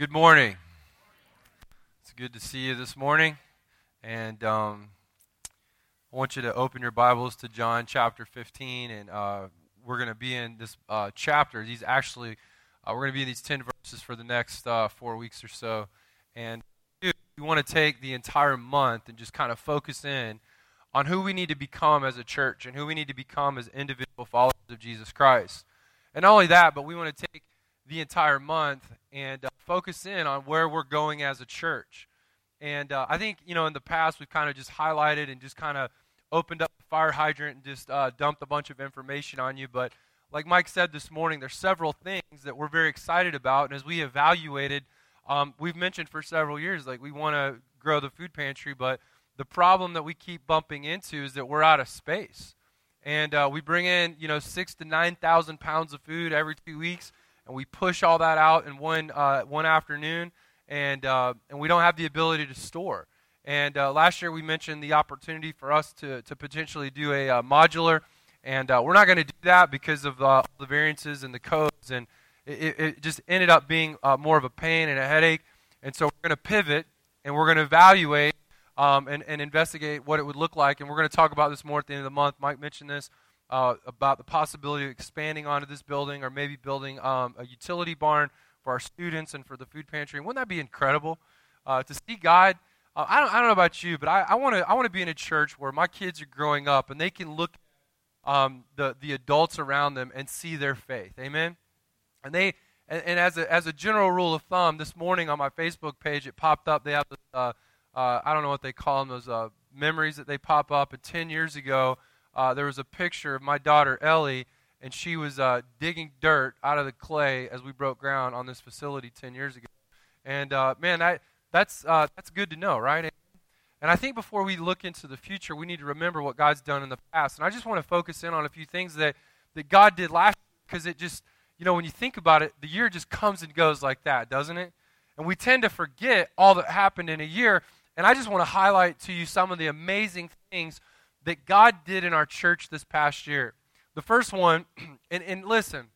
Good morning. It's good to see you this morning. And um, I want you to open your Bibles to John chapter 15. And uh, we're going to be in this uh, chapter. These actually, uh, we're going to be in these 10 verses for the next uh, four weeks or so. And we want to take the entire month and just kind of focus in on who we need to become as a church and who we need to become as individual followers of Jesus Christ. And not only that, but we want to take the entire month and uh, focus in on where we're going as a church. And uh, I think, you know, in the past we've kind of just highlighted and just kind of opened up the fire hydrant and just uh, dumped a bunch of information on you. But like Mike said this morning, there's several things that we're very excited about. And as we evaluated, um, we've mentioned for several years, like we want to grow the food pantry, but the problem that we keep bumping into is that we're out of space. And uh, we bring in, you know, six to 9,000 pounds of food every two weeks and we push all that out in one uh, one afternoon, and uh, and we don't have the ability to store. And uh, last year we mentioned the opportunity for us to to potentially do a uh, modular, and uh, we're not going to do that because of uh, the variances and the codes, and it, it just ended up being more of a pain and a headache. And so we're going to pivot, and we're going to evaluate um, and, and investigate what it would look like. And we're going to talk about this more at the end of the month. Mike mentioned this uh, about the possibility of expanding onto this building or maybe building um, a utility barn for our students and for the food pantry. Wouldn't that be incredible uh, to see God? Uh, I, don't, I don't know about you, but I want to I want to be in a church where my kids are growing up and they can look um, the the adults around them and see their faith. Amen. And they and, and, as a as a general rule of thumb, this morning on my Facebook page it popped up. They have this, uh, uh, I don't know what they call them those uh, memories that they pop up. And ten years ago, uh, there was a picture of my daughter Ellie, and she was uh, digging dirt out of the clay as we broke ground on this facility 10 years ago. And uh, man, that, that's, uh, that's good to know, right? And I think before we look into the future, we need to remember what God's done in the past. And I just want to focus in on a few things that, that God did last because it just, you know, when you think about it, the year just comes and goes like that, doesn't it? And we tend to forget all that happened in a year. And I just want to highlight to you some of the amazing things that God did in our church this past year. The first one, and, and listen,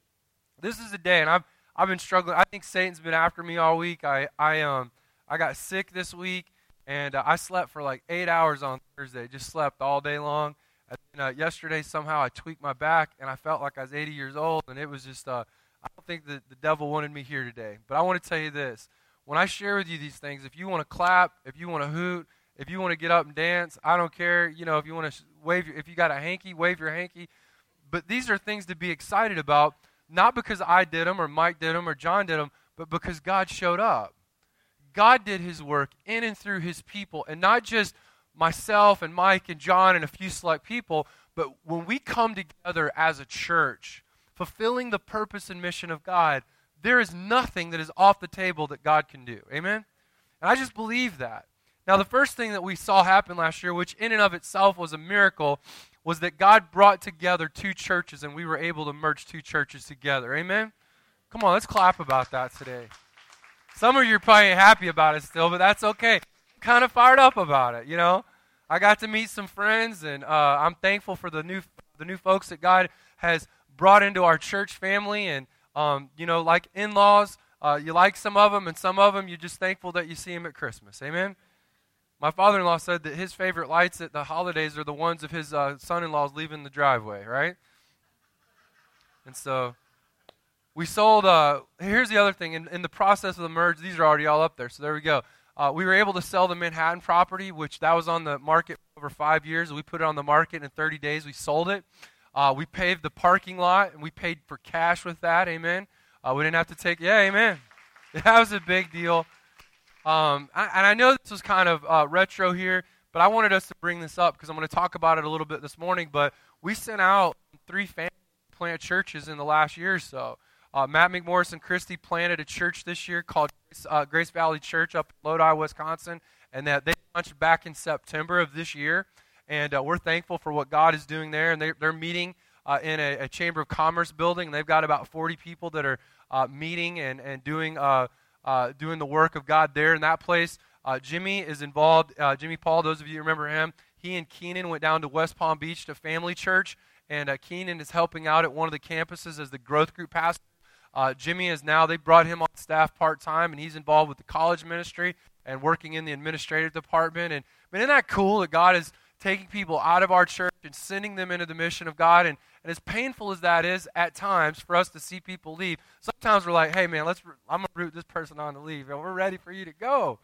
this is a day, and I've, I've been struggling. I think Satan's been after me all week. I, I, um, I got sick this week, and uh, I slept for like eight hours on Thursday. Just slept all day long. And uh, yesterday, somehow I tweaked my back, and I felt like I was 80 years old, and it was just, uh, I don't think that the devil wanted me here today. But I want to tell you this. When I share with you these things, if you want to clap, if you want to hoot, if you want to get up and dance, I don't care. You know, if you want to wave, if you got a hanky, wave your hanky. But these are things to be excited about, not because I did them or Mike did them or John did them, but because God showed up. God did his work in and through his people, and not just myself and Mike and John and a few select people, but when we come together as a church, fulfilling the purpose and mission of God, there is nothing that is off the table that God can do. Amen? And I just believe that. Now, the first thing that we saw happen last year, which in and of itself was a miracle, was that God brought together two churches and we were able to merge two churches together. Amen? Come on, let's clap about that today. Some of you are probably happy about it still, but that's okay. I'm kind of fired up about it, you know? I got to meet some friends, and uh, I'm thankful for the new, the new folks that God has brought into our church family. And, um, you know, like in laws, uh, you like some of them, and some of them you're just thankful that you see them at Christmas. Amen? My father in law said that his favorite lights at the holidays are the ones of his uh, son in laws leaving the driveway, right? And so we sold. Uh, here's the other thing. In, in, the process of the merge, these are already all up there. So there we go. Uh, we were able to sell the Manhattan property, which that was on the market over five years. We put it on the market in 30 days. We sold it. Uh, we paved the parking lot, and we paid for cash with that. Amen. Uh, we didn't have to take. Yeah, amen. That was a big deal. Um, and I know this was kind of uh, retro here, but I wanted us to bring this up because I'm going to talk about it a little bit this morning. But we sent out three family plant churches in the last year or so. Uh, Matt McMorris and Christy planted a church this year called uh, Grace Valley Church up in Lodi, Wisconsin, and that they launched back in September of this year. And uh, we're thankful for what God is doing there. And they, are meeting uh, in a, a, Chamber of Commerce building. They've got about 40 people that are uh, meeting and, and doing uh, uh, doing the work of God there in that place. Uh, Jimmy is involved. Uh, Jimmy Paul, those of you remember him, he and Keenan went down to West Palm Beach to Family Church, and uh, Keenan is helping out at one of the campuses as the growth group pastor. Uh, Jimmy is now, they brought him on staff part time, and he's involved with the college ministry and working in the administrative department. And I mean, isn't that cool that God is taking people out of our church and sending them into the mission of God? And, and as painful as that is at times for us to see people leave, sometimes we're like, hey, man, let's, I'm going to root this person on to leave. And we're ready for you to go.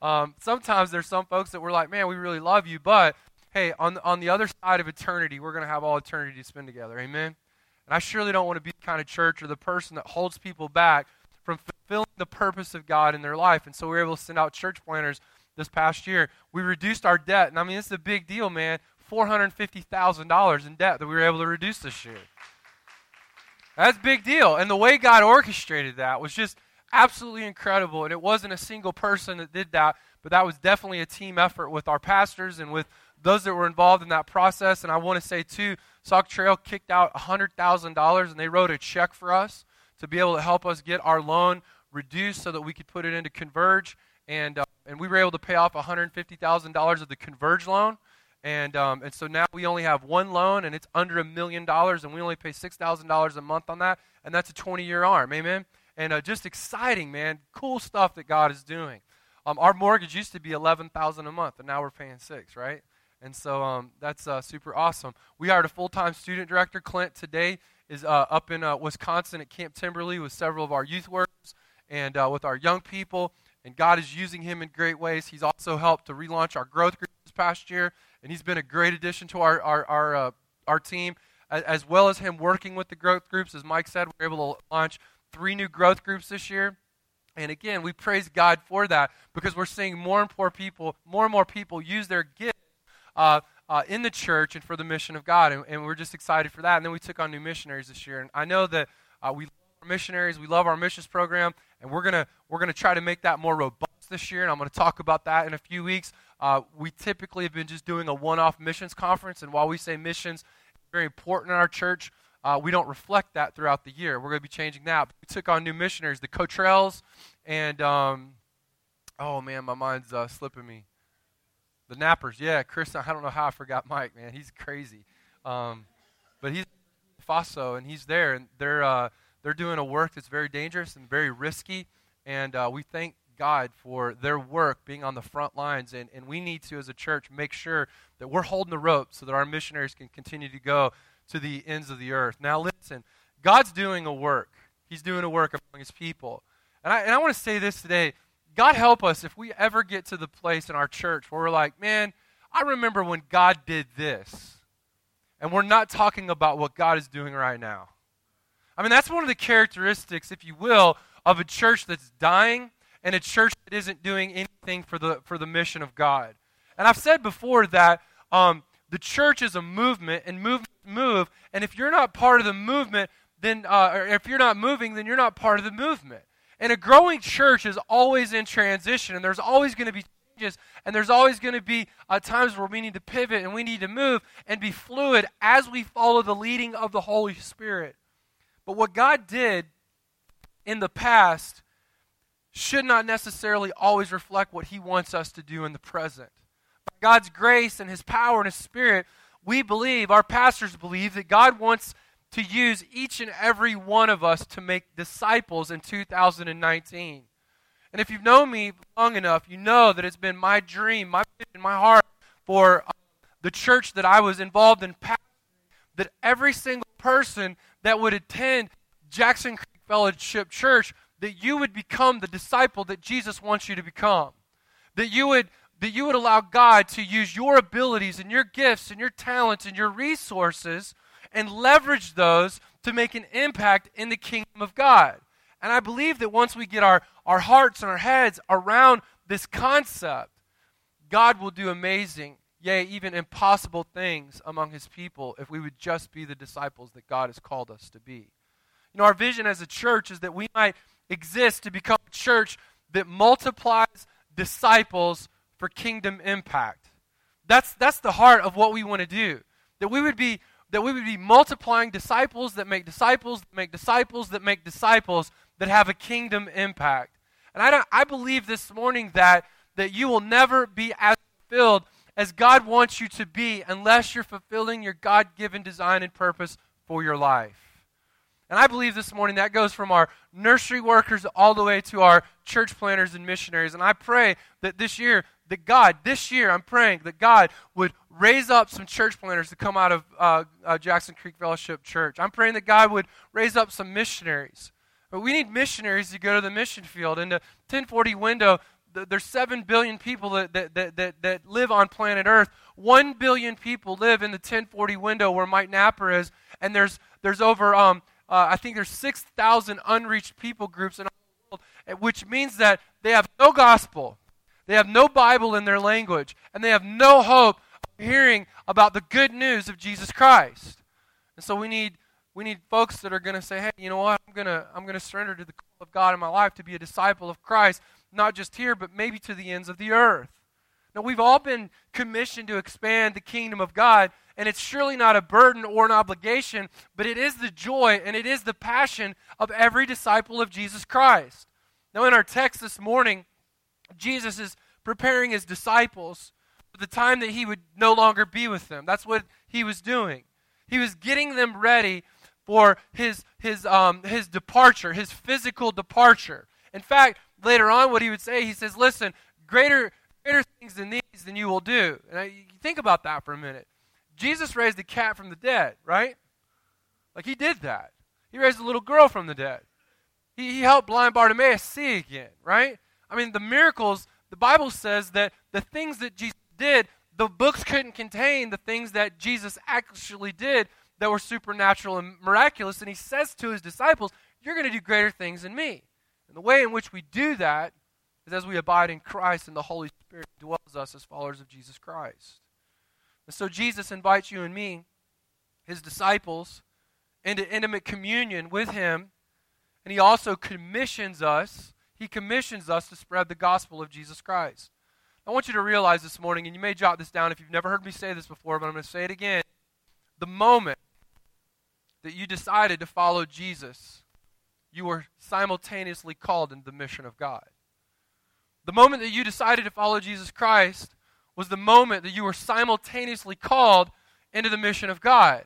Um, sometimes there's some folks that we're like, man, we really love you, but hey, on, on the other side of eternity, we're going to have all eternity to spend together. Amen? And I surely don't want to be the kind of church or the person that holds people back from fulfilling the purpose of God in their life. And so we were able to send out church planners this past year. We reduced our debt. And I mean, it's a big deal, man. $450,000 in debt that we were able to reduce this year. That's a big deal. And the way God orchestrated that was just absolutely incredible. And it wasn't a single person that did that, but that was definitely a team effort with our pastors and with those that were involved in that process. And I want to say, too, Sock Trail kicked out $100,000 and they wrote a check for us to be able to help us get our loan reduced so that we could put it into Converge. And, uh, and we were able to pay off $150,000 of the Converge loan. And, um, and so now we only have one loan, and it's under a million dollars, and we only pay $6,000 a month on that, and that's a 20 year arm. Amen? And uh, just exciting, man. Cool stuff that God is doing. Um, our mortgage used to be 11000 a month, and now we're paying six, right? And so um, that's uh, super awesome. We hired a full time student director. Clint today is uh, up in uh, Wisconsin at Camp Timber-lee with several of our youth workers and uh, with our young people. And God is using him in great ways. He's also helped to relaunch our growth group this past year, and he's been a great addition to our, our, our, uh, our team, as, well as him working with the growth groups. As Mike said, we are able to launch three new growth groups this year. And again, we praise God for that because we're seeing more and more people, more and more people use their gifts uh, uh, in the church and for the mission of God. And, and, we're just excited for that. And then we took on new missionaries this year. And I know that uh, we love our missionaries, we love our missions program, and we're going to we're gonna try to make that more robust this year. And I'm going to talk about that in a few weeks. Uh, we typically have been just doing a one off missions conference. And while we say missions very important in our church, uh, we don't reflect that throughout the year. We're going to be changing that. We took on new missionaries, the Cotrells, and um, oh man, my mind's uh, slipping me. The Nappers, yeah, Chris. I don't know how I forgot Mike, man. He's crazy, um, but he's Faso, and he's there, and they're uh, they're doing a work that's very dangerous and very risky, and uh, we thank God for their work being on the front lines, and, and we need to, as a church, make sure that we're holding the rope so that our missionaries can continue to go to the ends of the earth. Now, listen, God's doing a work. He's doing a work among His people, and I, and I want to say this today. God help us if we ever get to the place in our church where we're like, man, I remember when God did this. And we're not talking about what God is doing right now. I mean, that's one of the characteristics, if you will, of a church that's dying and a church that isn't doing anything for the, for the mission of God. And I've said before that um, the church is a movement, and move move. And if you're not part of the movement, then uh, if you're not moving, then you're not part of the movement. And a growing church is always in transition, and there's always going to be changes, and there's always going to be uh, times where we need to pivot and we need to move and be fluid as we follow the leading of the Holy Spirit. But what God did in the past should not necessarily always reflect what He wants us to do in the present. By God's grace and His power and His Spirit, we believe, our pastors believe, that God wants to use each and every one of us to make disciples in 2019. And if you've known me long enough, you know that it's been my dream, my vision, my heart for uh, the church that I was involved in, that every single person that would attend Jackson Creek Fellowship Church, that you would become the disciple that Jesus wants you to become. That you would that you would allow God to use your abilities and your gifts and your talents and your resources and leverage those to make an impact in the kingdom of God. And I believe that once we get our, our hearts and our heads around this concept, God will do amazing, yea, even impossible things among his people if we would just be the disciples that God has called us to be. You know, our vision as a church is that we might exist to become a church that multiplies disciples for kingdom impact. That's, that's the heart of what we want to do. That we would be that we would be multiplying disciples that make disciples that make disciples that make disciples that have a kingdom impact. And I, I believe this morning that, that you will never be as fulfilled as God wants you to be unless you're fulfilling your God given design and purpose for your life. And I believe this morning that goes from our nursery workers all the way to our church planters and missionaries. And I pray that this year, that God, this year, I'm praying that God would raise up some church planters to come out of uh, uh, Jackson Creek Fellowship Church. I'm praying that God would raise up some missionaries. But we need missionaries to go to the mission field. In the 1040 window, there's 7 billion people that, that, that, that, that live on planet Earth. 1 billion people live in the 1040 window where Mike Napper is. And there's, there's over, um, uh, I think there's 6,000 unreached people groups in our world, eh, which means that they have no gospel. They have no Bible in their language. And they have no hope of hearing about the good news of Jesus Christ. And so we need we need folks that are going to say, "Hey, you know what? I'm going to I'm going to surrender to the call of God in my life to be a disciple of Christ, not just here, but maybe to the ends of the earth." Now, we've all been commissioned to expand the kingdom of God, and it's surely not a burden or an obligation, but it is the joy and it is the passion of every disciple of Jesus Christ. Now, in our text this morning, Jesus is preparing his disciples for the time that he would no longer be with them. That's what he was doing. He was getting them ready for his, his, um, his departure, his physical departure. In fact, later on, what he would say, he says, Listen, greater, greater things than these than you will do. And I, think about that for a minute. Jesus raised a cat from the dead, right? Like he did that. He raised a little girl from the dead. He, he helped blind Bartimaeus see again, right? I mean, the miracles, the Bible says that the things that Jesus did, the books couldn't contain the things that Jesus actually did that were supernatural and miraculous. And he says to his disciples, You're going to do greater things than me. And the way in which we do that is as we abide in Christ and the Holy Spirit dwells us as followers of Jesus Christ. And so Jesus invites you and me, his disciples, into intimate communion with him. And he also commissions us he commissions us to spread the gospel of Jesus Christ. I want you to realize this morning, and you may jot this down if you've never heard me say this before, but I'm going to say it again. The moment that you decided to follow Jesus, you were simultaneously called into the mission of God. The moment that you decided to follow Jesus Christ was the moment that you were simultaneously called into the mission of God.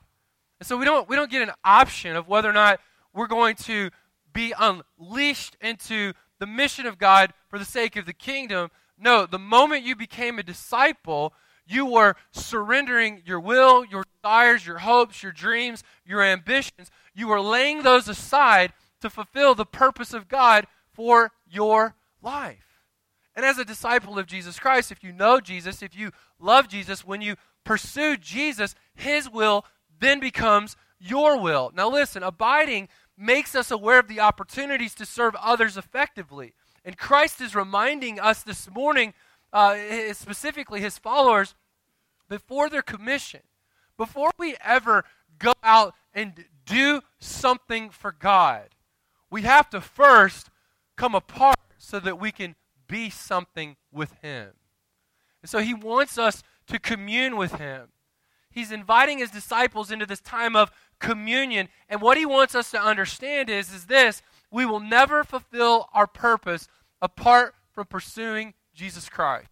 And so we don't, we don't get an option of whether or not we're going to be unleashed into the mission of God for the sake of the kingdom. No, the moment you became a disciple, you were surrendering your will, your desires, your hopes, your dreams, your ambitions. You were laying those aside to fulfill the purpose of God for your life. And as a disciple of Jesus Christ, if you know Jesus, if you love Jesus, when you pursue Jesus, his will then becomes your will. Now, listen, abiding makes us aware of the opportunities to serve others effectively. And Christ is reminding us this morning, uh, specifically his followers, before their commission, before we ever go out and do something for God, we have to first come apart so that we can be something with Him. And so He wants us to commune with Him. He's inviting His disciples into this time of communion. And what he wants us to understand is, is this we will never fulfill our purpose apart from pursuing Jesus Christ.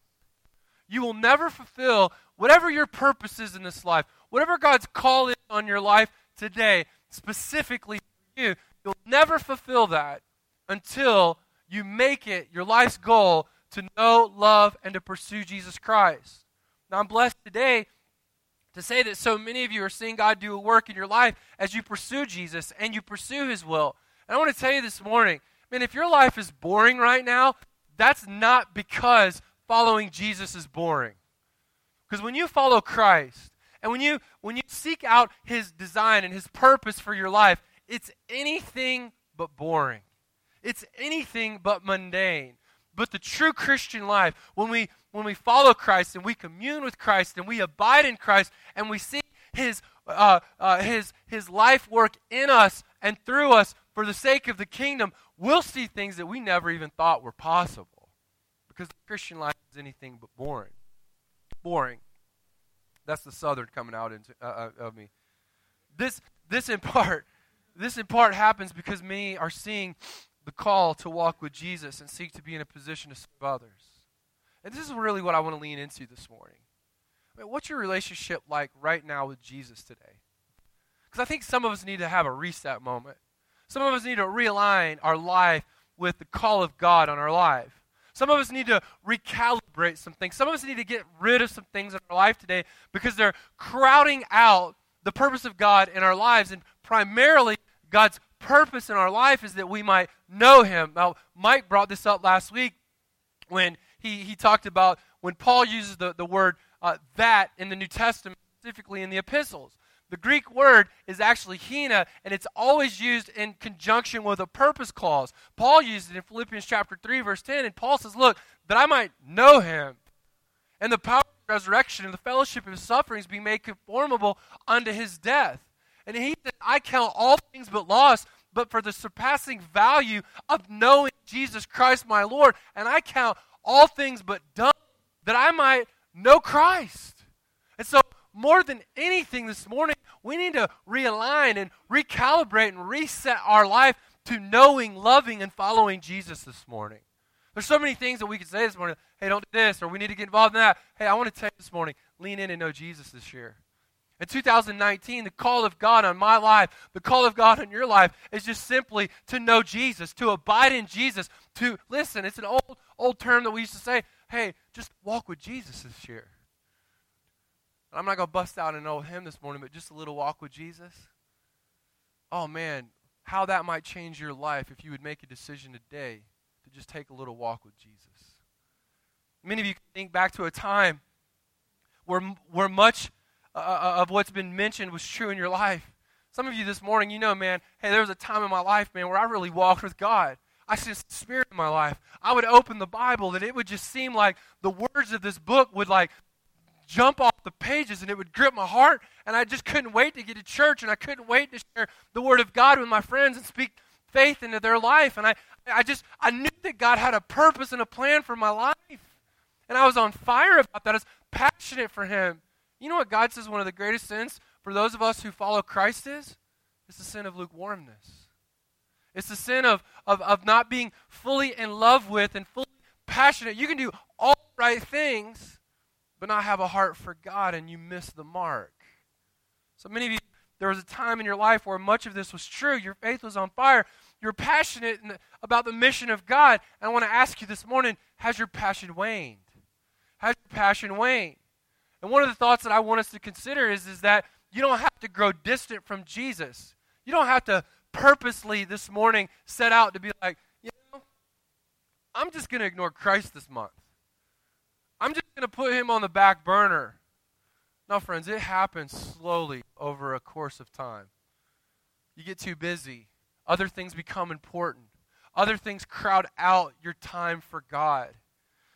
You will never fulfill whatever your purpose is in this life, whatever God's call is on your life today, specifically for you, you'll never fulfill that until you make it your life's goal to know, love, and to pursue Jesus Christ. Now, I'm blessed today to say that so many of you are seeing God do a work in your life as you pursue Jesus and you pursue His will. And I want to tell you this morning, man, if your life is boring right now, that's not because following Jesus is boring. Because when you follow Christ and when you when you seek out His design and His purpose for your life, it's anything but boring. It's anything but mundane. But the true Christian life, when we when we follow Christ and we commune with Christ and we abide in Christ and we see His uh, uh, His His life work in us and through us for the sake of the kingdom, we'll see things that we never even thought were possible. Because the Christian life is anything but boring. Boring. That's the southern coming out into, uh, uh of me. This this in part this in part happens because many are seeing the call to walk with Jesus and seek to be in a position to serve others. And this is really what I want to lean into this morning. I mean, what's your relationship like right now with Jesus today? Because I think some of us need to have a reset moment. Some of us need to realign our life with the call of God on our life. Some of us need to recalibrate some things. Some of us need to get rid of some things in our life today because they're crowding out the purpose of God in our lives. And primarily, God's purpose in our life is that we might know Him. Now, Mike brought this up last week when he, he talked about when Paul uses the, the word uh, that in the New Testament, specifically in the epistles. The Greek word is actually hina, and it's always used in conjunction with a purpose clause. Paul used it in Philippians chapter 3, verse 10, and Paul says, Look, that I might know him, and the power of resurrection and the fellowship of his sufferings be made conformable unto his death. And he said, I count all things but loss, but for the surpassing value of knowing Jesus Christ my Lord. And I count all things but done that I might know Christ. And so, more than anything this morning, we need to realign and recalibrate and reset our life to knowing, loving, and following Jesus this morning. There's so many things that we could say this morning. Hey, don't do this, or we need to get involved in that. Hey, I want to tell you this morning, lean in and know Jesus this year. In 2019, the call of God on my life, the call of God on your life is just simply to know Jesus, to abide in Jesus, to listen. It's an old old term that we used to say, hey, just walk with Jesus this year. I'm not going to bust out an old hymn this morning, but just a little walk with Jesus. Oh man, how that might change your life if you would make a decision today to just take a little walk with Jesus. Many of you can think back to a time where, where much uh, uh, of what's been mentioned was true in your life. Some of you this morning, you know, man, hey, there was a time in my life, man, where I really walked with God. I see a spirit in my life. I would open the Bible and it would just seem like the words of this book would like jump off the pages and it would grip my heart and I just couldn't wait to get to church and I couldn't wait to share the word of God with my friends and speak faith into their life and I I just I knew that God had a purpose and a plan for my life. And I was on fire about that. I was passionate for him. You know what God says one of the greatest sins for those of us who follow Christ is? It's the sin of lukewarmness. It's the sin of, of, of not being fully in love with and fully passionate. You can do all right things, but not have a heart for God, and you miss the mark. So many of you, there was a time in your life where much of this was true. Your faith was on fire. You're passionate about the mission of God. And I want to ask you this morning has your passion waned? Has your passion waned? And one of the thoughts that I want us to consider is, is that you don't have to grow distant from Jesus. You don't have to purposely this morning set out to be like, you know, I'm just going to ignore Christ this month. I'm just going to put him on the back burner. No, friends, it happens slowly over a course of time. You get too busy, other things become important, other things crowd out your time for God.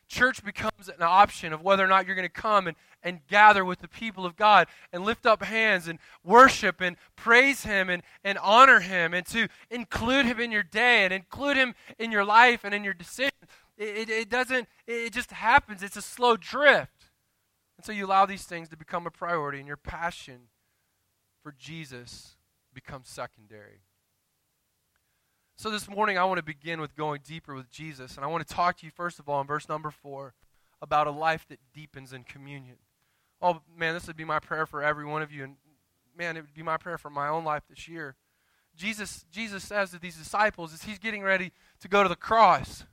Church becomes an option of whether or not you're going to come and, and gather with the people of God and lift up hands and worship and praise Him and, and honor Him and to include Him in your day and include Him in your life and in your decisions. It, it, it doesn't, it just happens. It's a slow drift. And so you allow these things to become a priority, and your passion for Jesus becomes secondary. So this morning, I want to begin with going deeper with Jesus. And I want to talk to you, first of all, in verse number four, about a life that deepens in communion. Oh, man, this would be my prayer for every one of you. And man, it would be my prayer for my own life this year. Jesus, Jesus says to these disciples as he's getting ready to go to the cross,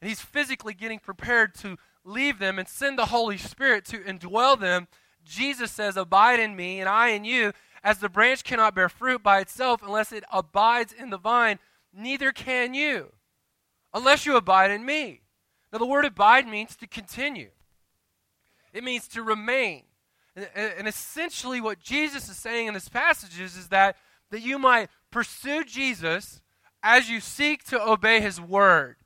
and he's physically getting prepared to leave them and send the Holy Spirit to indwell them. Jesus says, Abide in me, and I in you. As the branch cannot bear fruit by itself unless it abides in the vine, neither can you, unless you abide in me. Now, the word abide means to continue, it means to remain. And, and essentially, what Jesus is saying in this passage is, is that, that you might pursue Jesus as you seek to obey his word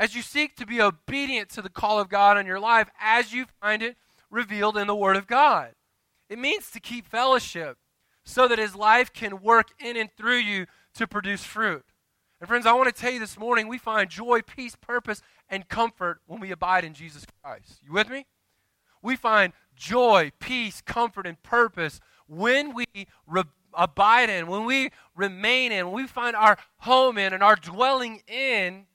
as you seek to be obedient to the call of God in your life as you find it revealed in the Word of God. It means to keep fellowship so that His life can work in and through you to produce fruit. And friends, I want to tell you this morning we find joy, peace, purpose, and comfort when we abide in Jesus Christ. You with me? We find joy, peace, comfort, and purpose when we re- abide in, when we remain in, when we find our home in and our dwelling in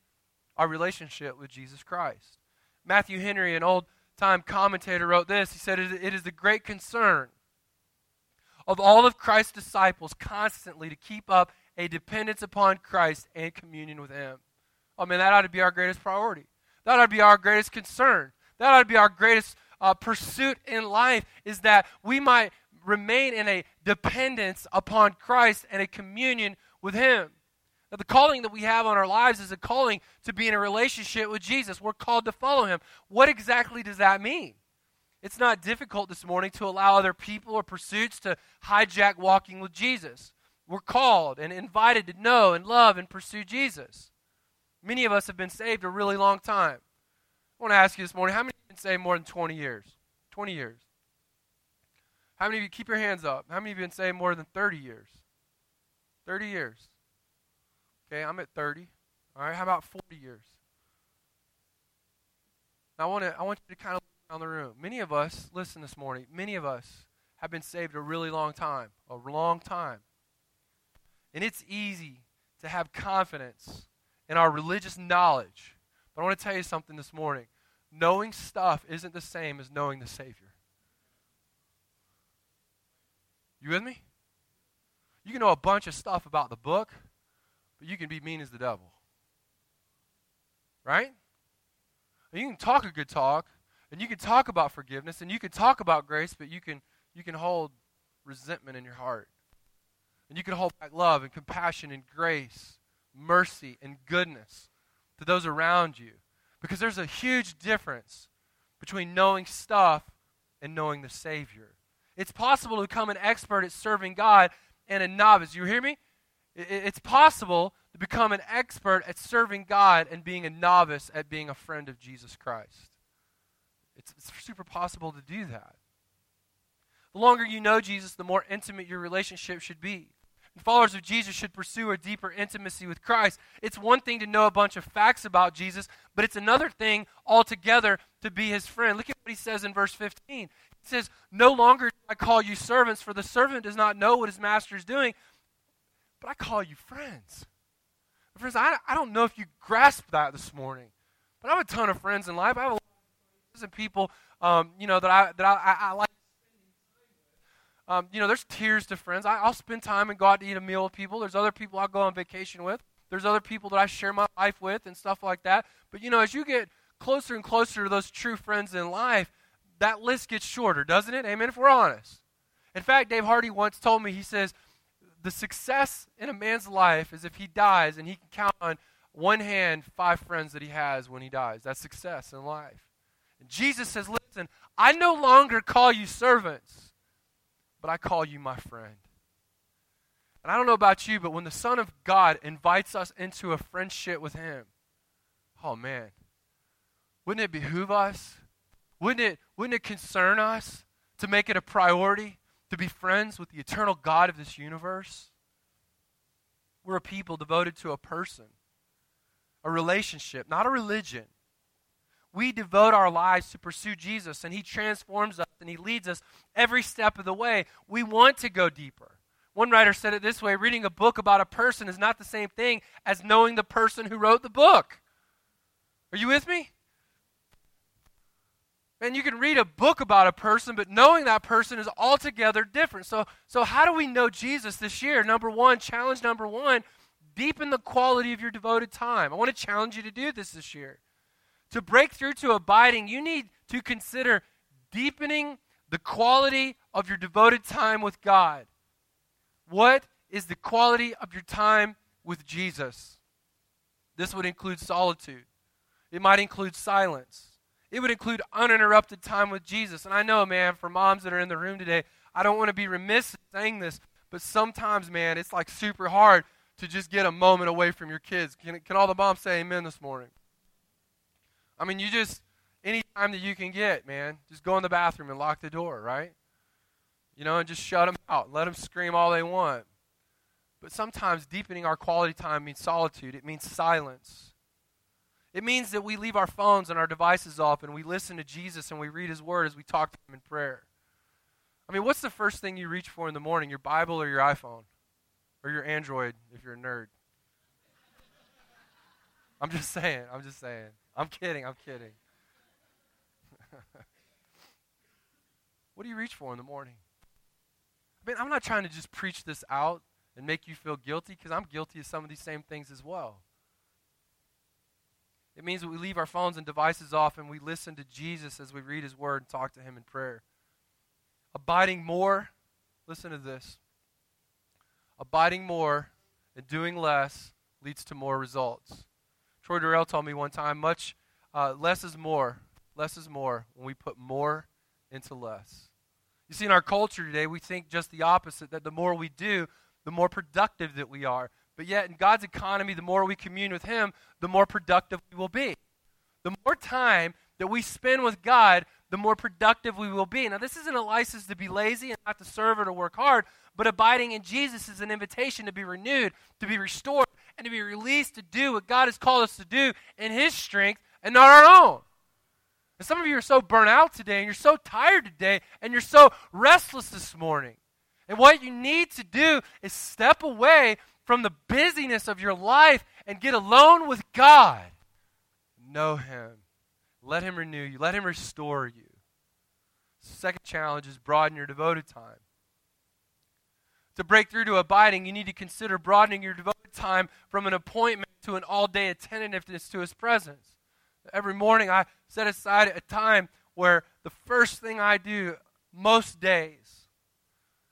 our relationship with Jesus Christ. Matthew Henry, an old time commentator, wrote this. He said, It is the great concern of all of Christ's disciples constantly to keep up a dependence upon Christ and communion with Him. Oh man, that ought to be our greatest priority. That ought to be our greatest concern. That ought to be our greatest uh, pursuit in life is that we might remain in a dependence upon Christ and a communion with Him. Now, the calling that we have on our lives is a calling to be in a relationship with Jesus. We're called to follow Him. What exactly does that mean? It's not difficult this morning to allow other people or pursuits to hijack walking with Jesus. We're called and invited to know and love and pursue Jesus. Many of us have been saved a really long time. I want to ask you this morning how many saved more than 20 years? 20 years. How many of you keep your hands up? How many of you have been saying more than 30 years? 30 years. Okay, I'm at 30. All right, how about 40 years? Now I want to I want you to kind of look around the room. Many of us, listen this morning, many of us have been saved a really long time, a long time. And it's easy to have confidence in our religious knowledge. But I want to tell you something this morning. Knowing stuff isn't the same as knowing the Savior. You with me? You can know a bunch of stuff about the book, but you can be mean as the devil. Right? And you can talk a good talk, and you can talk about forgiveness, and you can talk about grace, but you can you can hold resentment in your heart. And you can hold back love and compassion and grace, mercy and goodness to those around you. Because there's a huge difference between knowing stuff and knowing the Savior. It's possible to become an expert at serving God and a novice. You hear me? It's possible to become an expert at serving God and being a novice at being a friend of Jesus Christ. It's, it's super possible to do that. The longer you know Jesus, the more intimate your relationship should be. Followers of Jesus should pursue a deeper intimacy with Christ. It's one thing to know a bunch of facts about Jesus, but it's another thing altogether to be his friend. Look at what he says in verse 15. He says, No longer do I call you servants, for the servant does not know what his master is doing, but I call you friends. Friends, I, I don't know if you grasp that this morning, but I have a ton of friends in life. I have a lot of people, um, you know, that I that I, I, I like. Um, you know, there's tears to friends. I, will spend time and go out to eat a meal with people. There's other people I'll go on vacation with. There's other people that I share my life with and stuff like that. But you know, as you get closer and closer to those true friends in life, that list gets shorter, doesn't it? Amen, if we're honest. In fact, Dave Hardy once told me, he says, the success in a man's life is if he dies and he can count on one hand five friends that he has when he dies. That's success in life. And Jesus says, listen, I no longer call you servants, but I call you my friend. And I don't know about you, but when the Son of God invites us into a friendship with him, oh man, wouldn't it behoove us wouldn't it, wouldn't it concern us to make it a priority to be friends with the eternal God of this universe? We're a people devoted to a person, a relationship, not a religion. We devote our lives to pursue Jesus, and He transforms us and He leads us every step of the way. We want to go deeper. One writer said it this way reading a book about a person is not the same thing as knowing the person who wrote the book. Are you with me? And you can read a book about a person, but knowing that person is altogether different. So, so how do we know Jesus this year? Number one, challenge number one, deepen the quality of your devoted time. I want to challenge you to do this this year. To break through to abiding, you need to consider deepening the quality of your devoted time with God. What is the quality of your time with Jesus? This would include solitude, it might include silence. It would include uninterrupted time with Jesus. And I know, man, for moms that are in the room today, I don't want to be remiss in saying this, but sometimes, man, it's like super hard to just get a moment away from your kids. Can, can all the moms say amen this morning? I mean, you just, any time that you can get, man, just go in the bathroom and lock the door, right? You know, and just shut them out. Let them scream all they want. But sometimes deepening our quality time means solitude, it means silence. It means that we leave our phones and our devices off and we listen to Jesus and we read his word as we talk to him in prayer. I mean, what's the first thing you reach for in the morning, your Bible or your iPhone? Or your Android if you're a nerd? I'm just saying. I'm just saying. I'm kidding. I'm kidding. What do you reach for in the morning? I mean, I'm not trying to just preach this out and make you feel guilty? Because I'm guilty of some of these same things as well. It means that we leave our phones and devices off and we listen to Jesus as we read his word and talk to him in prayer. Abiding more, listen to this. Abiding more and doing less leads to more results. Troy Durrell told me one time much uh, less is more. Less is more when we put more into less. You see, in our culture today, we think just the opposite that the more we do, the more productive that we are. But yet, in God's economy, the more we commune with Him, the more productive we will be. The more time that we spend with God, the more productive we will be. Now, this isn't a license to be lazy and not to serve or to work hard, but abiding in Jesus is an invitation to be renewed, to be restored, and to be released to do what God has called us to do in His strength and not our own. And some of you are so burnt out today, and you're so tired today, and you're so restless this morning. And what you need to do is step away from the busyness of your life and get alone with God. Know Him. Let Him renew you, let Him restore you. Second challenge is broaden your devoted time. To break through to abiding, you need to consider broadening your devoted time from an appointment to an all day attentiveness to His presence. Every morning, I set aside a time where the first thing I do most days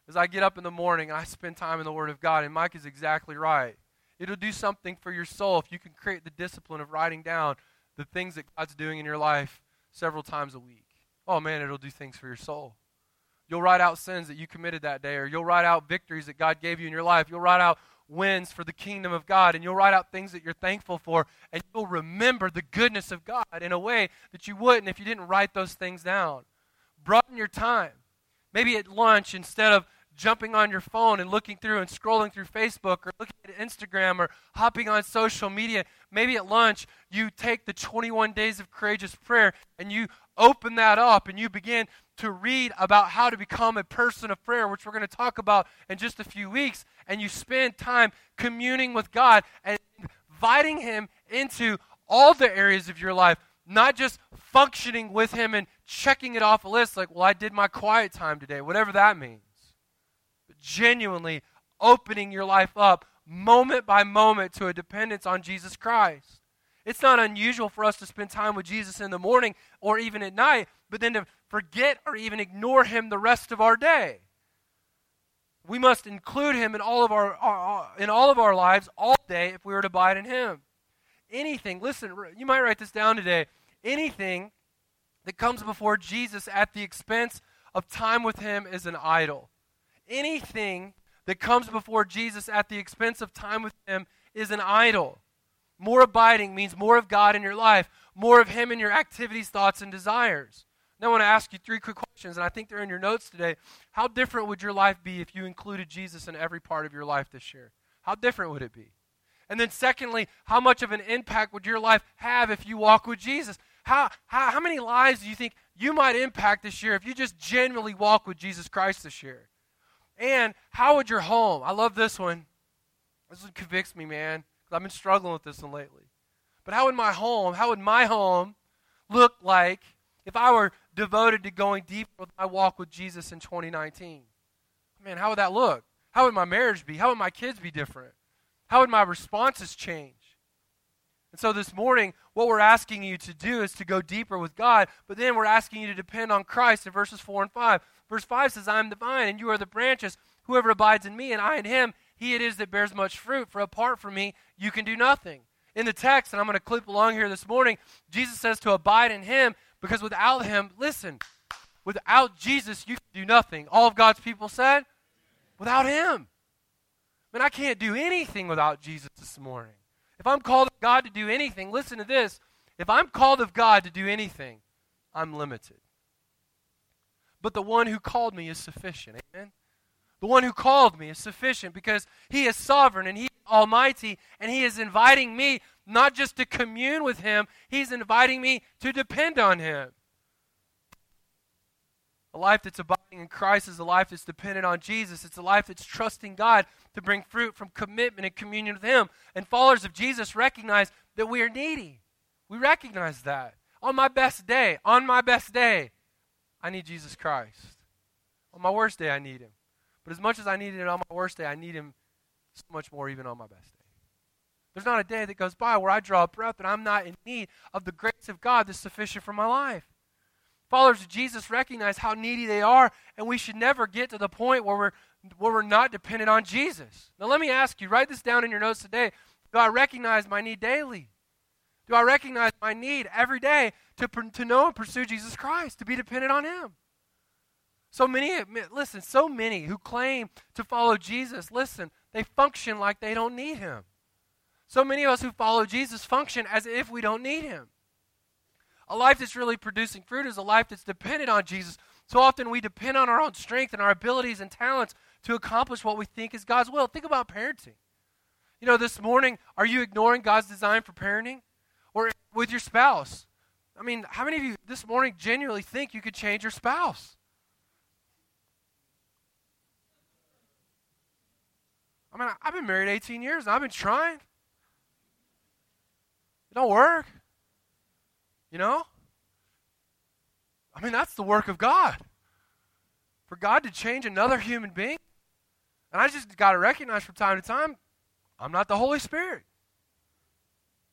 is I get up in the morning and I spend time in the Word of God. And Mike is exactly right. It'll do something for your soul if you can create the discipline of writing down the things that God's doing in your life several times a week. Oh man, it'll do things for your soul. You'll write out sins that you committed that day, or you'll write out victories that God gave you in your life. You'll write out wins for the kingdom of God, and you'll write out things that you're thankful for, and you'll remember the goodness of God in a way that you wouldn't if you didn't write those things down. Broaden your time. Maybe at lunch, instead of jumping on your phone and looking through and scrolling through Facebook or looking at Instagram or hopping on social media, maybe at lunch you take the 21 days of courageous prayer and you open that up and you begin to read about how to become a person of prayer, which we're going to talk about in just a few weeks, and you spend time communing with God and inviting Him into all the areas of your life, not just functioning with Him and checking it off a list like, well, I did my quiet time today, whatever that means. But genuinely opening your life up moment by moment to a dependence on Jesus Christ. It's not unusual for us to spend time with Jesus in the morning or even at night, but then to forget or even ignore him the rest of our day. We must include him in all of our, our in all of our lives all day if we were to abide in him. Anything, listen, you might write this down today. Anything that comes before Jesus at the expense of time with him is an idol. Anything that comes before Jesus at the expense of time with him is an idol. More abiding means more of God in your life, more of Him in your activities, thoughts, and desires. Now, I want to ask you three quick questions, and I think they're in your notes today. How different would your life be if you included Jesus in every part of your life this year? How different would it be? And then, secondly, how much of an impact would your life have if you walk with Jesus? How, how, how many lives do you think you might impact this year if you just genuinely walk with Jesus Christ this year? And how would your home, I love this one. This one convicts me, man. I've been struggling with this one lately. But how would my home, how would my home look like if I were devoted to going deeper with my walk with Jesus in 2019? Man, how would that look? How would my marriage be? How would my kids be different? How would my responses change? And so this morning, what we're asking you to do is to go deeper with God, but then we're asking you to depend on Christ in verses 4 and 5. Verse 5 says, I am the vine, and you are the branches. Whoever abides in me, and I in him, he it is that bears much fruit, for apart from me, you can do nothing. In the text, and I'm going to clip along here this morning, Jesus says to abide in him because without him, listen, without Jesus, you can do nothing. All of God's people said, without him. Man, I can't do anything without Jesus this morning. If I'm called of God to do anything, listen to this. If I'm called of God to do anything, I'm limited. But the one who called me is sufficient. Amen? The one who called me is sufficient because he is sovereign and he is almighty and he is inviting me not just to commune with him, he's inviting me to depend on him. A life that's abiding in Christ is a life that's dependent on Jesus. It's a life that's trusting God to bring fruit from commitment and communion with Him. And followers of Jesus recognize that we are needy. We recognize that. On my best day, on my best day, I need Jesus Christ. On my worst day, I need Him. But as much as I need Him on my worst day, I need Him so much more even on my best day. There's not a day that goes by where I draw a breath and I'm not in need of the grace of God that's sufficient for my life. Followers of Jesus recognize how needy they are, and we should never get to the point where we're, where we're not dependent on Jesus. Now, let me ask you write this down in your notes today. Do I recognize my need daily? Do I recognize my need every day to, to know and pursue Jesus Christ, to be dependent on Him? So many, listen, so many who claim to follow Jesus, listen, they function like they don't need Him. So many of us who follow Jesus function as if we don't need Him. A life that's really producing fruit is a life that's dependent on Jesus. So often we depend on our own strength and our abilities and talents to accomplish what we think is God's will. Think about parenting. You know, this morning, are you ignoring God's design for parenting? Or with your spouse? I mean, how many of you this morning genuinely think you could change your spouse? I mean, I've been married 18 years and I've been trying. It don't work. You know? I mean, that's the work of God. For God to change another human being. And I just got to recognize from time to time, I'm not the Holy Spirit.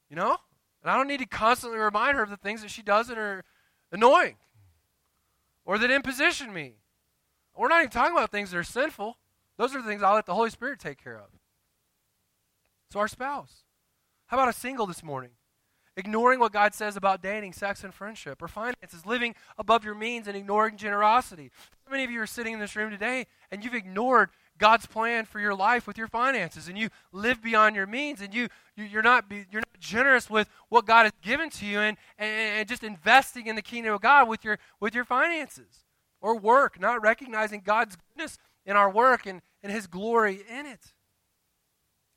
You know? And I don't need to constantly remind her of the things that she does that are annoying or that imposition me. We're not even talking about things that are sinful. Those are the things I'll let the Holy Spirit take care of. So, our spouse. How about a single this morning? Ignoring what God says about dating, sex, and friendship, or finances, living above your means and ignoring generosity. How many of you are sitting in this room today and you've ignored God's plan for your life with your finances, and you live beyond your means, and you, you are not be, you're not generous with what God has given to you, and, and, and just investing in the kingdom of God with your with your finances or work, not recognizing God's goodness in our work and, and His glory in it.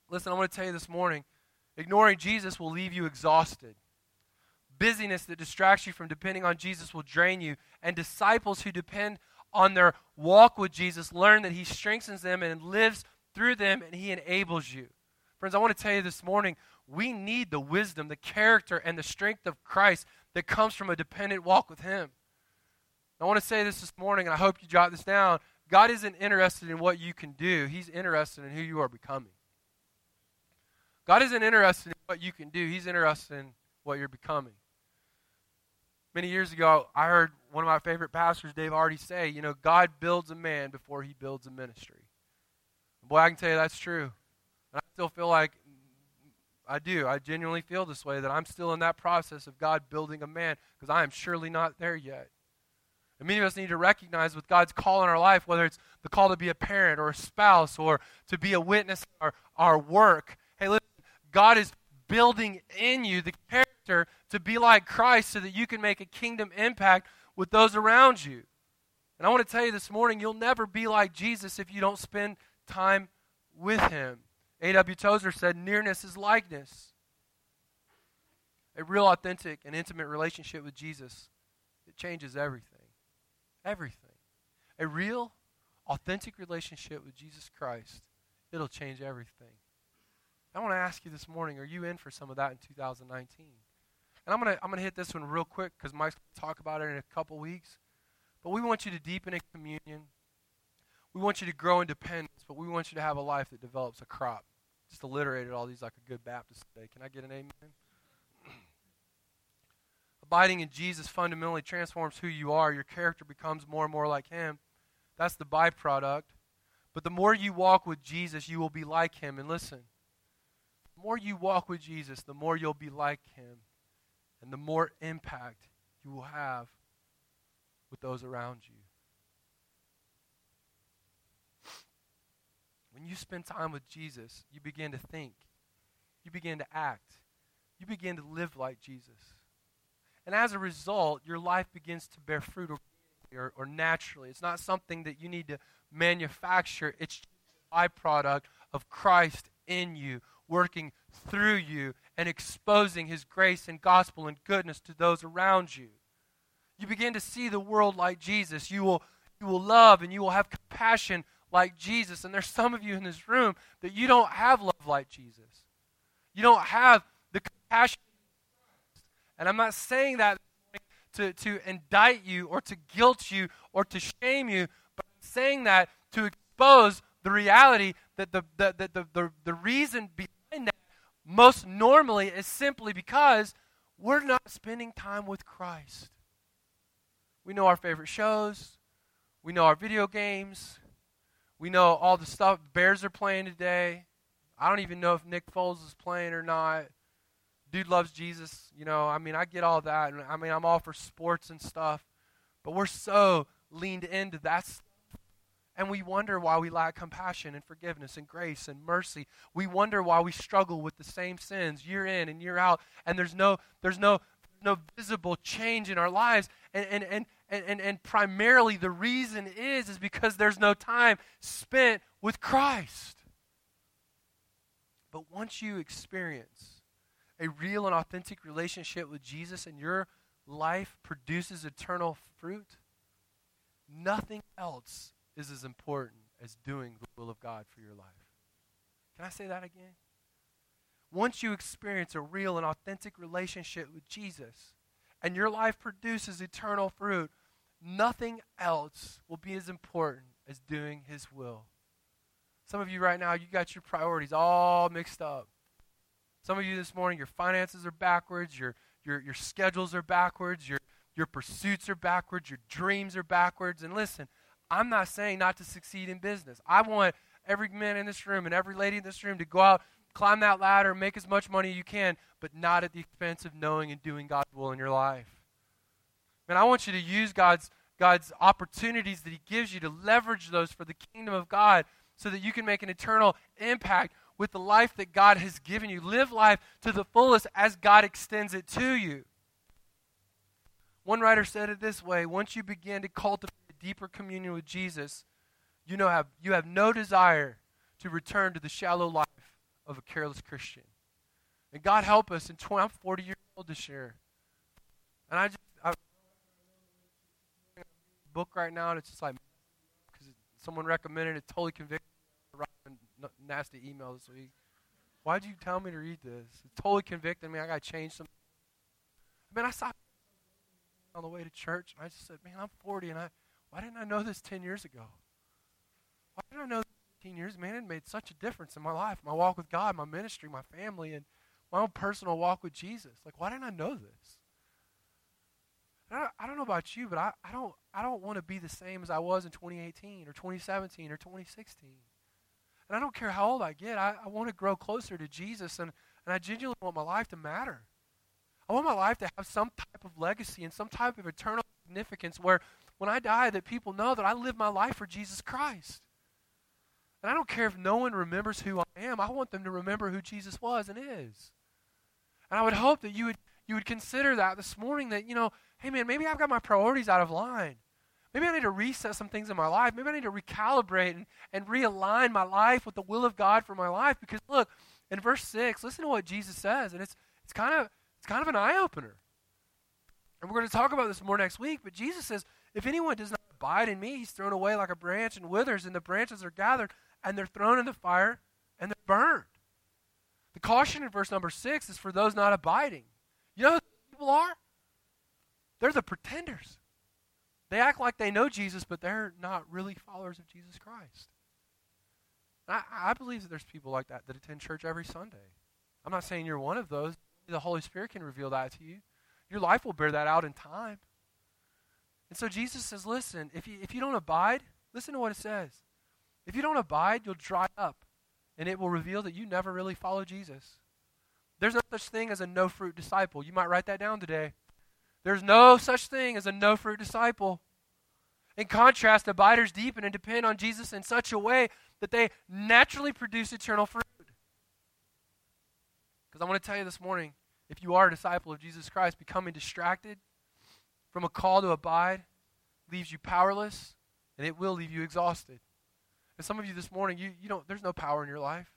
Listen, I want to tell you this morning Ignoring Jesus will leave you exhausted. Busyness that distracts you from depending on Jesus will drain you. And disciples who depend on their walk with Jesus learn that He strengthens them and lives through them and He enables you. Friends, I want to tell you this morning we need the wisdom, the character, and the strength of Christ that comes from a dependent walk with Him. I want to say this this morning, and I hope you jot this down. God isn't interested in what you can do, He's interested in who you are becoming. God isn't interested in what you can do, He's interested in what you're becoming. Many years ago, I heard one of my favorite pastors, Dave Hardy, say, you know, God builds a man before he builds a ministry. Boy, I can tell you that's true. And I still feel like I do. I genuinely feel this way that I'm still in that process of God building a man because I am surely not there yet. And many of us need to recognize with God's call in our life, whether it's the call to be a parent or a spouse or to be a witness or our work, God is building in you the character to be like Christ so that you can make a kingdom impact with those around you. And I want to tell you this morning, you'll never be like Jesus if you don't spend time with him. A.W. Tozer said, Nearness is likeness. A real, authentic, and intimate relationship with Jesus, it changes everything. Everything. A real, authentic relationship with Jesus Christ, it'll change everything. I want to ask you this morning, are you in for some of that in 2019? And I'm going to I'm to hit this one real quick because Mike's going to talk about it in a couple weeks. But we want you to deepen in communion. We want you to grow in dependence, but we want you to have a life that develops a crop. Just alliterated all these like a good Baptist today. Can I get an amen? Abiding in Jesus fundamentally transforms who you are. Your character becomes more and more like Him. That's the byproduct. But the more you walk with Jesus, you will be like Him. And listen, more you walk with Jesus, the more you'll be like him, and the more impact you will have with those around you. When you spend time with Jesus, you begin to think, you begin to act, you begin to live like Jesus. And as a result, your life begins to bear fruit or, or naturally. It's not something that you need to manufacture, it's a byproduct of Christ in you working through you and exposing his grace and gospel and goodness to those around you. You begin to see the world like Jesus. You will, you will love and you will have compassion like Jesus. And there's some of you in this room that you don't have love like Jesus. You don't have the compassion. And I'm not saying that to, to indict you or to guilt you or to shame you, but I'm saying that to expose the reality that the, the, the, the, the, reason behind most normally is simply because we're not spending time with Christ. We know our favorite shows, we know our video games, we know all the stuff Bears are playing today. I don't even know if Nick Foles is playing or not. Dude loves Jesus, you know. I mean, I get all that. I mean, I'm all for sports and stuff. But we're so leaned into that stuff. And we wonder why we lack compassion and forgiveness and grace and mercy. We wonder why we struggle with the same sins year in and year out. And there's no, there's no, no visible change in our lives. And, and, and, and, and, primarily the reason is, is because there's no time spent with Christ. But once you experience a real and authentic relationship with Jesus and your life produces eternal fruit, nothing else is as important as doing the will of God for your life. Can I say that again? Once you experience a real and authentic relationship with Jesus and your life produces eternal fruit, nothing else will be as important as doing His will. Some of you right now, you got your priorities all mixed up. Some of you this morning, your finances are backwards, your, your, your schedules are backwards, your, your pursuits are backwards, your dreams are backwards. And listen, I'm not saying not to succeed in business. I want every man in this room and every lady in this room to go out, climb that ladder, make as much money as you can, but not at the expense of knowing and doing God's will in your life. Man, I want you to use God's God's opportunities that He gives you to leverage those for the kingdom of God so that you can make an eternal impact with the life that God has given you. Live life to the fullest as God extends it to you. One writer said it this way once you begin to cultivate deeper communion with Jesus, you, know, have, you have no desire to return to the shallow life of a careless Christian. And God help us in 20, I'm 40 years old this year. And I just, i'm book right now, and it's just like, because someone recommended it, totally convicted nasty email this week. Why'd you tell me to read this? It totally convicted me. I got to change some. I mean, I saw on the way to church, and I just said, man, I'm 40, and I, why didn't I know this 10 years ago? Why didn't I know this 15 years? Man, it made such a difference in my life, my walk with God, my ministry, my family, and my own personal walk with Jesus. Like, why didn't I know this? I, I don't know about you, but I, I don't I don't want to be the same as I was in 2018 or 2017 or 2016. And I don't care how old I get, I, I want to grow closer to Jesus, and, and I genuinely want my life to matter. I want my life to have some type of legacy and some type of eternal significance where when I die that people know that I live my life for Jesus Christ. And I don't care if no one remembers who I am. I want them to remember who Jesus was and is. And I would hope that you would you would consider that this morning that, you know, hey man, maybe I've got my priorities out of line. Maybe I need to reset some things in my life. Maybe I need to recalibrate and, and realign my life with the will of God for my life. Because look, in verse 6, listen to what Jesus says. And it's, it's, kind, of, it's kind of an eye opener. And we're going to talk about this more next week. But Jesus says, If anyone does not abide in me, he's thrown away like a branch and withers, and the branches are gathered, and they're thrown in the fire, and they're burned. The caution in verse number 6 is for those not abiding. You know who people are? They're the pretenders. They act like they know Jesus, but they're not really followers of Jesus Christ. I, I believe that there's people like that that attend church every Sunday. I'm not saying you're one of those. The Holy Spirit can reveal that to you. Your life will bear that out in time. And so Jesus says, listen, if you, if you don't abide, listen to what it says. If you don't abide, you'll dry up, and it will reveal that you never really follow Jesus. There's no such thing as a no fruit disciple. You might write that down today. There's no such thing as a no fruit disciple. In contrast, abiders deepen and depend on Jesus in such a way that they naturally produce eternal fruit. Because I want to tell you this morning if you are a disciple of Jesus Christ, becoming distracted from a call to abide leaves you powerless and it will leave you exhausted. And some of you this morning, you, you don't, there's no power in your life,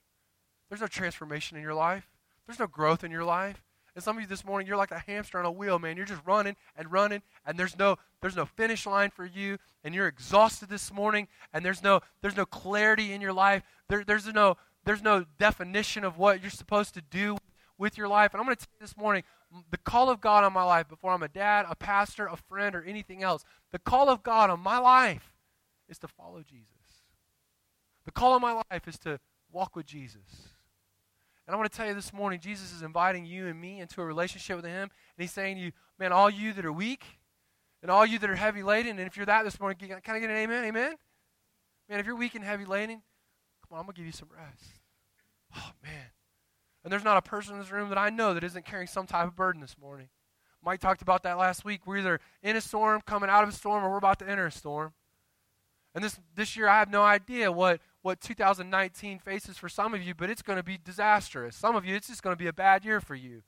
there's no transformation in your life, there's no growth in your life. And some of you this morning, you're like a hamster on a wheel, man. You're just running and running, and there's no there's no finish line for you, and you're exhausted this morning, and there's no there's no clarity in your life. There, there's no there's no definition of what you're supposed to do with your life. And I'm going to tell you this morning, the call of God on my life, before I'm a dad, a pastor, a friend, or anything else, the call of God on my life is to follow Jesus. The call of my life is to walk with Jesus. And I want to tell you this morning, Jesus is inviting you and me into a relationship with Him. And He's saying to you, man, all you that are weak and all you that are heavy laden, and if you're that this morning, can I get an amen? Amen? Man, if you're weak and heavy laden, come on, I'm going to give you some rest. Oh, man. And there's not a person in this room that I know that isn't carrying some type of burden this morning. Mike talked about that last week. We're either in a storm, coming out of a storm, or we're about to enter a storm. And this, this year, I have no idea what, what 2019 faces for some of you, but it's going to be disastrous. Some of you, it's just going to be a bad year for you.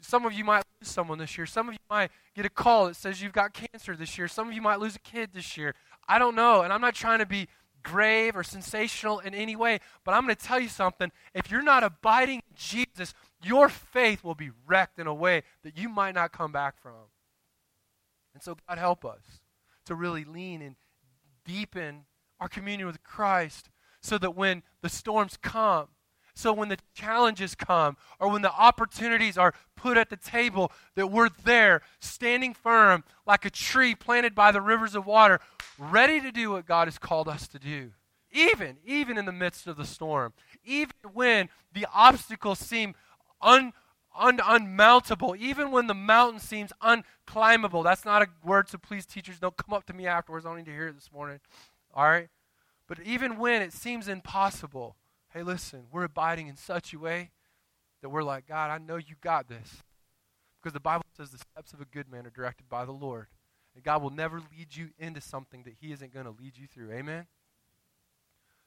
Some of you might lose someone this year. Some of you might get a call that says you've got cancer this year. Some of you might lose a kid this year. I don't know. And I'm not trying to be grave or sensational in any way, but I'm going to tell you something. If you're not abiding in Jesus, your faith will be wrecked in a way that you might not come back from. And so, God, help us to really lean and deepen our communion with Christ so that when the storms come, so when the challenges come, or when the opportunities are put at the table, that we're there, standing firm like a tree planted by the rivers of water, ready to do what God has called us to do. Even, even in the midst of the storm, even when the obstacles seem un, un, unmountable, even when the mountain seems unclimbable. That's not a word, so please, teachers, don't come up to me afterwards. I don't need to hear it this morning. All right? But even when it seems impossible, hey, listen, we're abiding in such a way that we're like, God, I know you got this. Because the Bible says the steps of a good man are directed by the Lord. And God will never lead you into something that He isn't going to lead you through. Amen?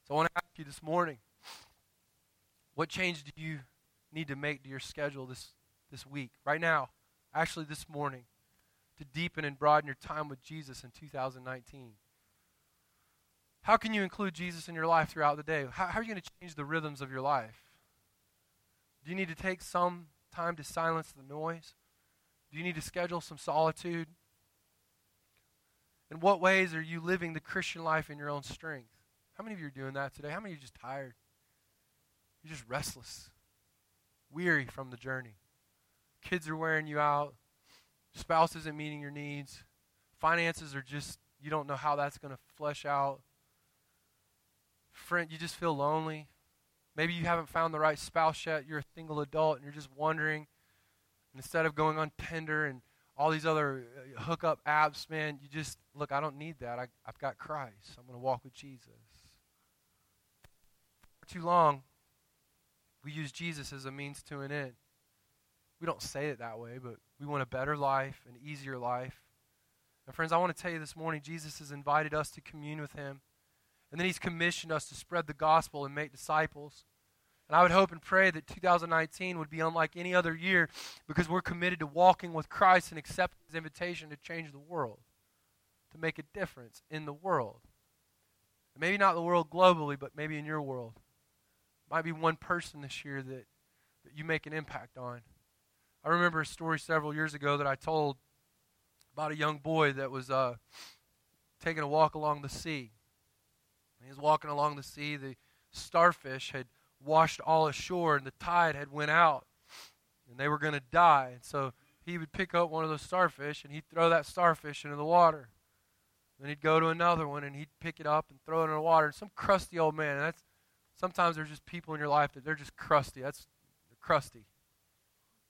So I want to ask you this morning what change do you need to make to your schedule this, this week, right now, actually this morning, to deepen and broaden your time with Jesus in 2019? How can you include Jesus in your life throughout the day? How, how are you going to change the rhythms of your life? Do you need to take some time to silence the noise? Do you need to schedule some solitude? In what ways are you living the Christian life in your own strength? How many of you are doing that today? How many of you are just tired? You're just restless, weary from the journey. Kids are wearing you out. Spouse isn't meeting your needs. Finances are just, you don't know how that's going to flesh out friend, you just feel lonely. Maybe you haven't found the right spouse yet. You're a single adult and you're just wondering. instead of going on Tinder and all these other uh, hookup apps, man, you just look. I don't need that. I, I've got Christ. I'm going to walk with Jesus. For too long, we use Jesus as a means to an end. We don't say it that way, but we want a better life, an easier life. And friends, I want to tell you this morning, Jesus has invited us to commune with Him. And then He's commissioned us to spread the gospel and make disciples. And I would hope and pray that 2019 would be unlike any other year because we're committed to walking with Christ and accepting His invitation to change the world, to make a difference in the world. And maybe not the world globally, but maybe in your world. Might be one person this year that, that you make an impact on. I remember a story several years ago that I told about a young boy that was uh, taking a walk along the sea. He was walking along the sea. The starfish had washed all ashore, and the tide had went out, and they were going to die. And so he would pick up one of those starfish, and he'd throw that starfish into the water. Then he'd go to another one, and he'd pick it up and throw it in the water. And some crusty old man. And that's sometimes there's just people in your life that they're just crusty. That's crusty.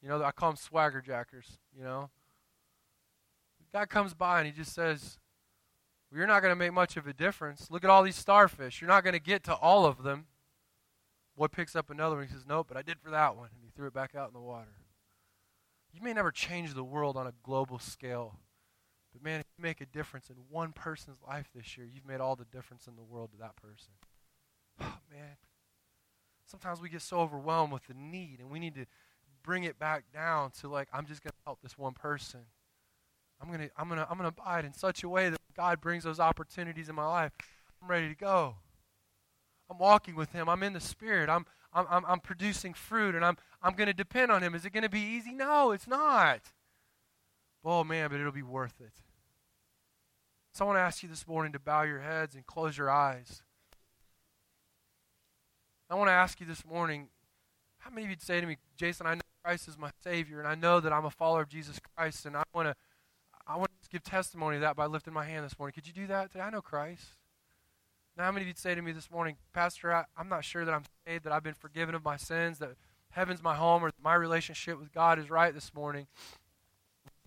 You know, I call them swagger jackers. You know, the guy comes by and he just says, you're not going to make much of a difference. Look at all these starfish. You're not going to get to all of them. Boy picks up another one. He says, Nope, but I did for that one. And he threw it back out in the water. You may never change the world on a global scale. But man, if you make a difference in one person's life this year, you've made all the difference in the world to that person. Oh, man. Sometimes we get so overwhelmed with the need, and we need to bring it back down to like, I'm just going to help this one person. I'm going to I'm going to I'm going to abide in such a way that God brings those opportunities in my life. I'm ready to go. I'm walking with him. I'm in the spirit. I'm I'm I'm, I'm producing fruit and I'm I'm going to depend on him. Is it going to be easy? No, it's not. Oh man, but it'll be worth it. So I want to ask you this morning to bow your heads and close your eyes. I want to ask you this morning, how many of you'd say to me, Jason, I know Christ is my Savior, and I know that I'm a follower of Jesus Christ, and I want to I want to give testimony of that by lifting my hand this morning. Could you do that today? I know Christ. Now, how many of you'd say to me this morning, Pastor, I, I'm not sure that I'm saved, that I've been forgiven of my sins, that heaven's my home, or my relationship with God is right this morning?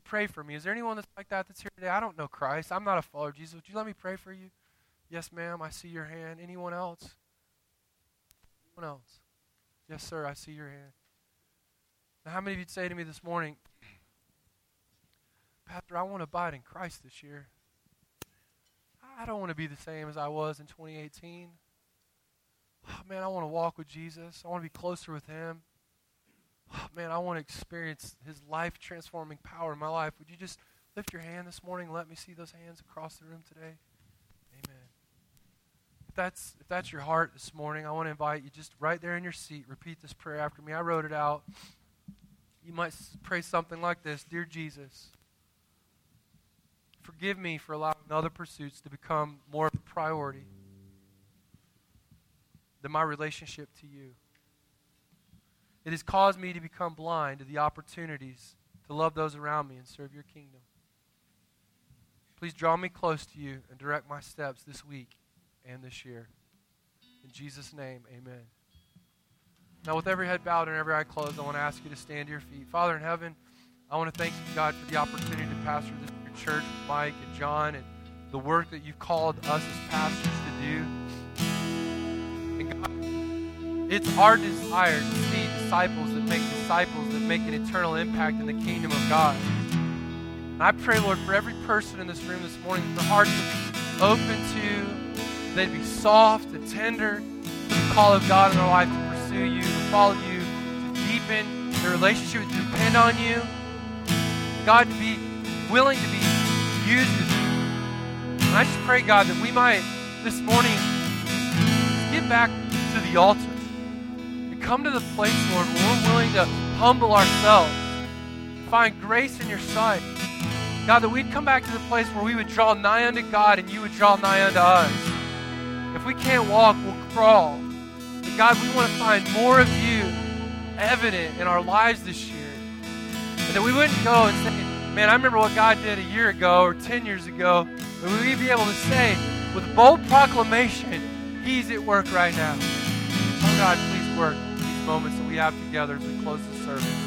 Pray for me. Is there anyone that's like that that's here today? I don't know Christ. I'm not a follower of Jesus. Would you let me pray for you? Yes, ma'am. I see your hand. Anyone else? Anyone else? Yes, sir. I see your hand. Now, how many of you'd say to me this morning, Pastor, I want to abide in Christ this year? I don't want to be the same as I was in 2018. Oh, ah, man, I want to walk with Jesus. I want to be closer with Him. Oh, man, I want to experience His life transforming power in my life. Would you just lift your hand this morning and let me see those hands across the room today? Amen. If that's, if that's your heart this morning, I want to invite you just right there in your seat, repeat this prayer after me. I wrote it out. You might pray something like this Dear Jesus, Forgive me for allowing other pursuits to become more of a priority than my relationship to you. It has caused me to become blind to the opportunities to love those around me and serve your kingdom. Please draw me close to you and direct my steps this week and this year. In Jesus' name, amen. Now, with every head bowed and every eye closed, I want to ask you to stand to your feet. Father in heaven, I want to thank you, God, for the opportunity to pastor this church Mike and John and the work that you've called us as pastors to do. And God, it's our desire to see disciples that make disciples that make an eternal impact in the kingdom of God. And I pray, Lord, for every person in this room this morning, that their hearts would be open to, they'd be soft and tender to the call of God in their life to pursue you, to follow you, to deepen their relationship, to depend on you. God, willing to be used with you. And I just pray, God, that we might this morning get back to the altar and come to the place, Lord, where we're willing to humble ourselves, find grace in your sight. God, that we'd come back to the place where we would draw nigh unto God and you would draw nigh unto us. If we can't walk, we'll crawl. But God, we want to find more of you evident in our lives this year. And that we wouldn't go and say, man, I remember what God did a year ago or 10 years ago. And we'd be able to say with bold proclamation, He's at work right now. Oh God, please work these moments that we have together as we close the service.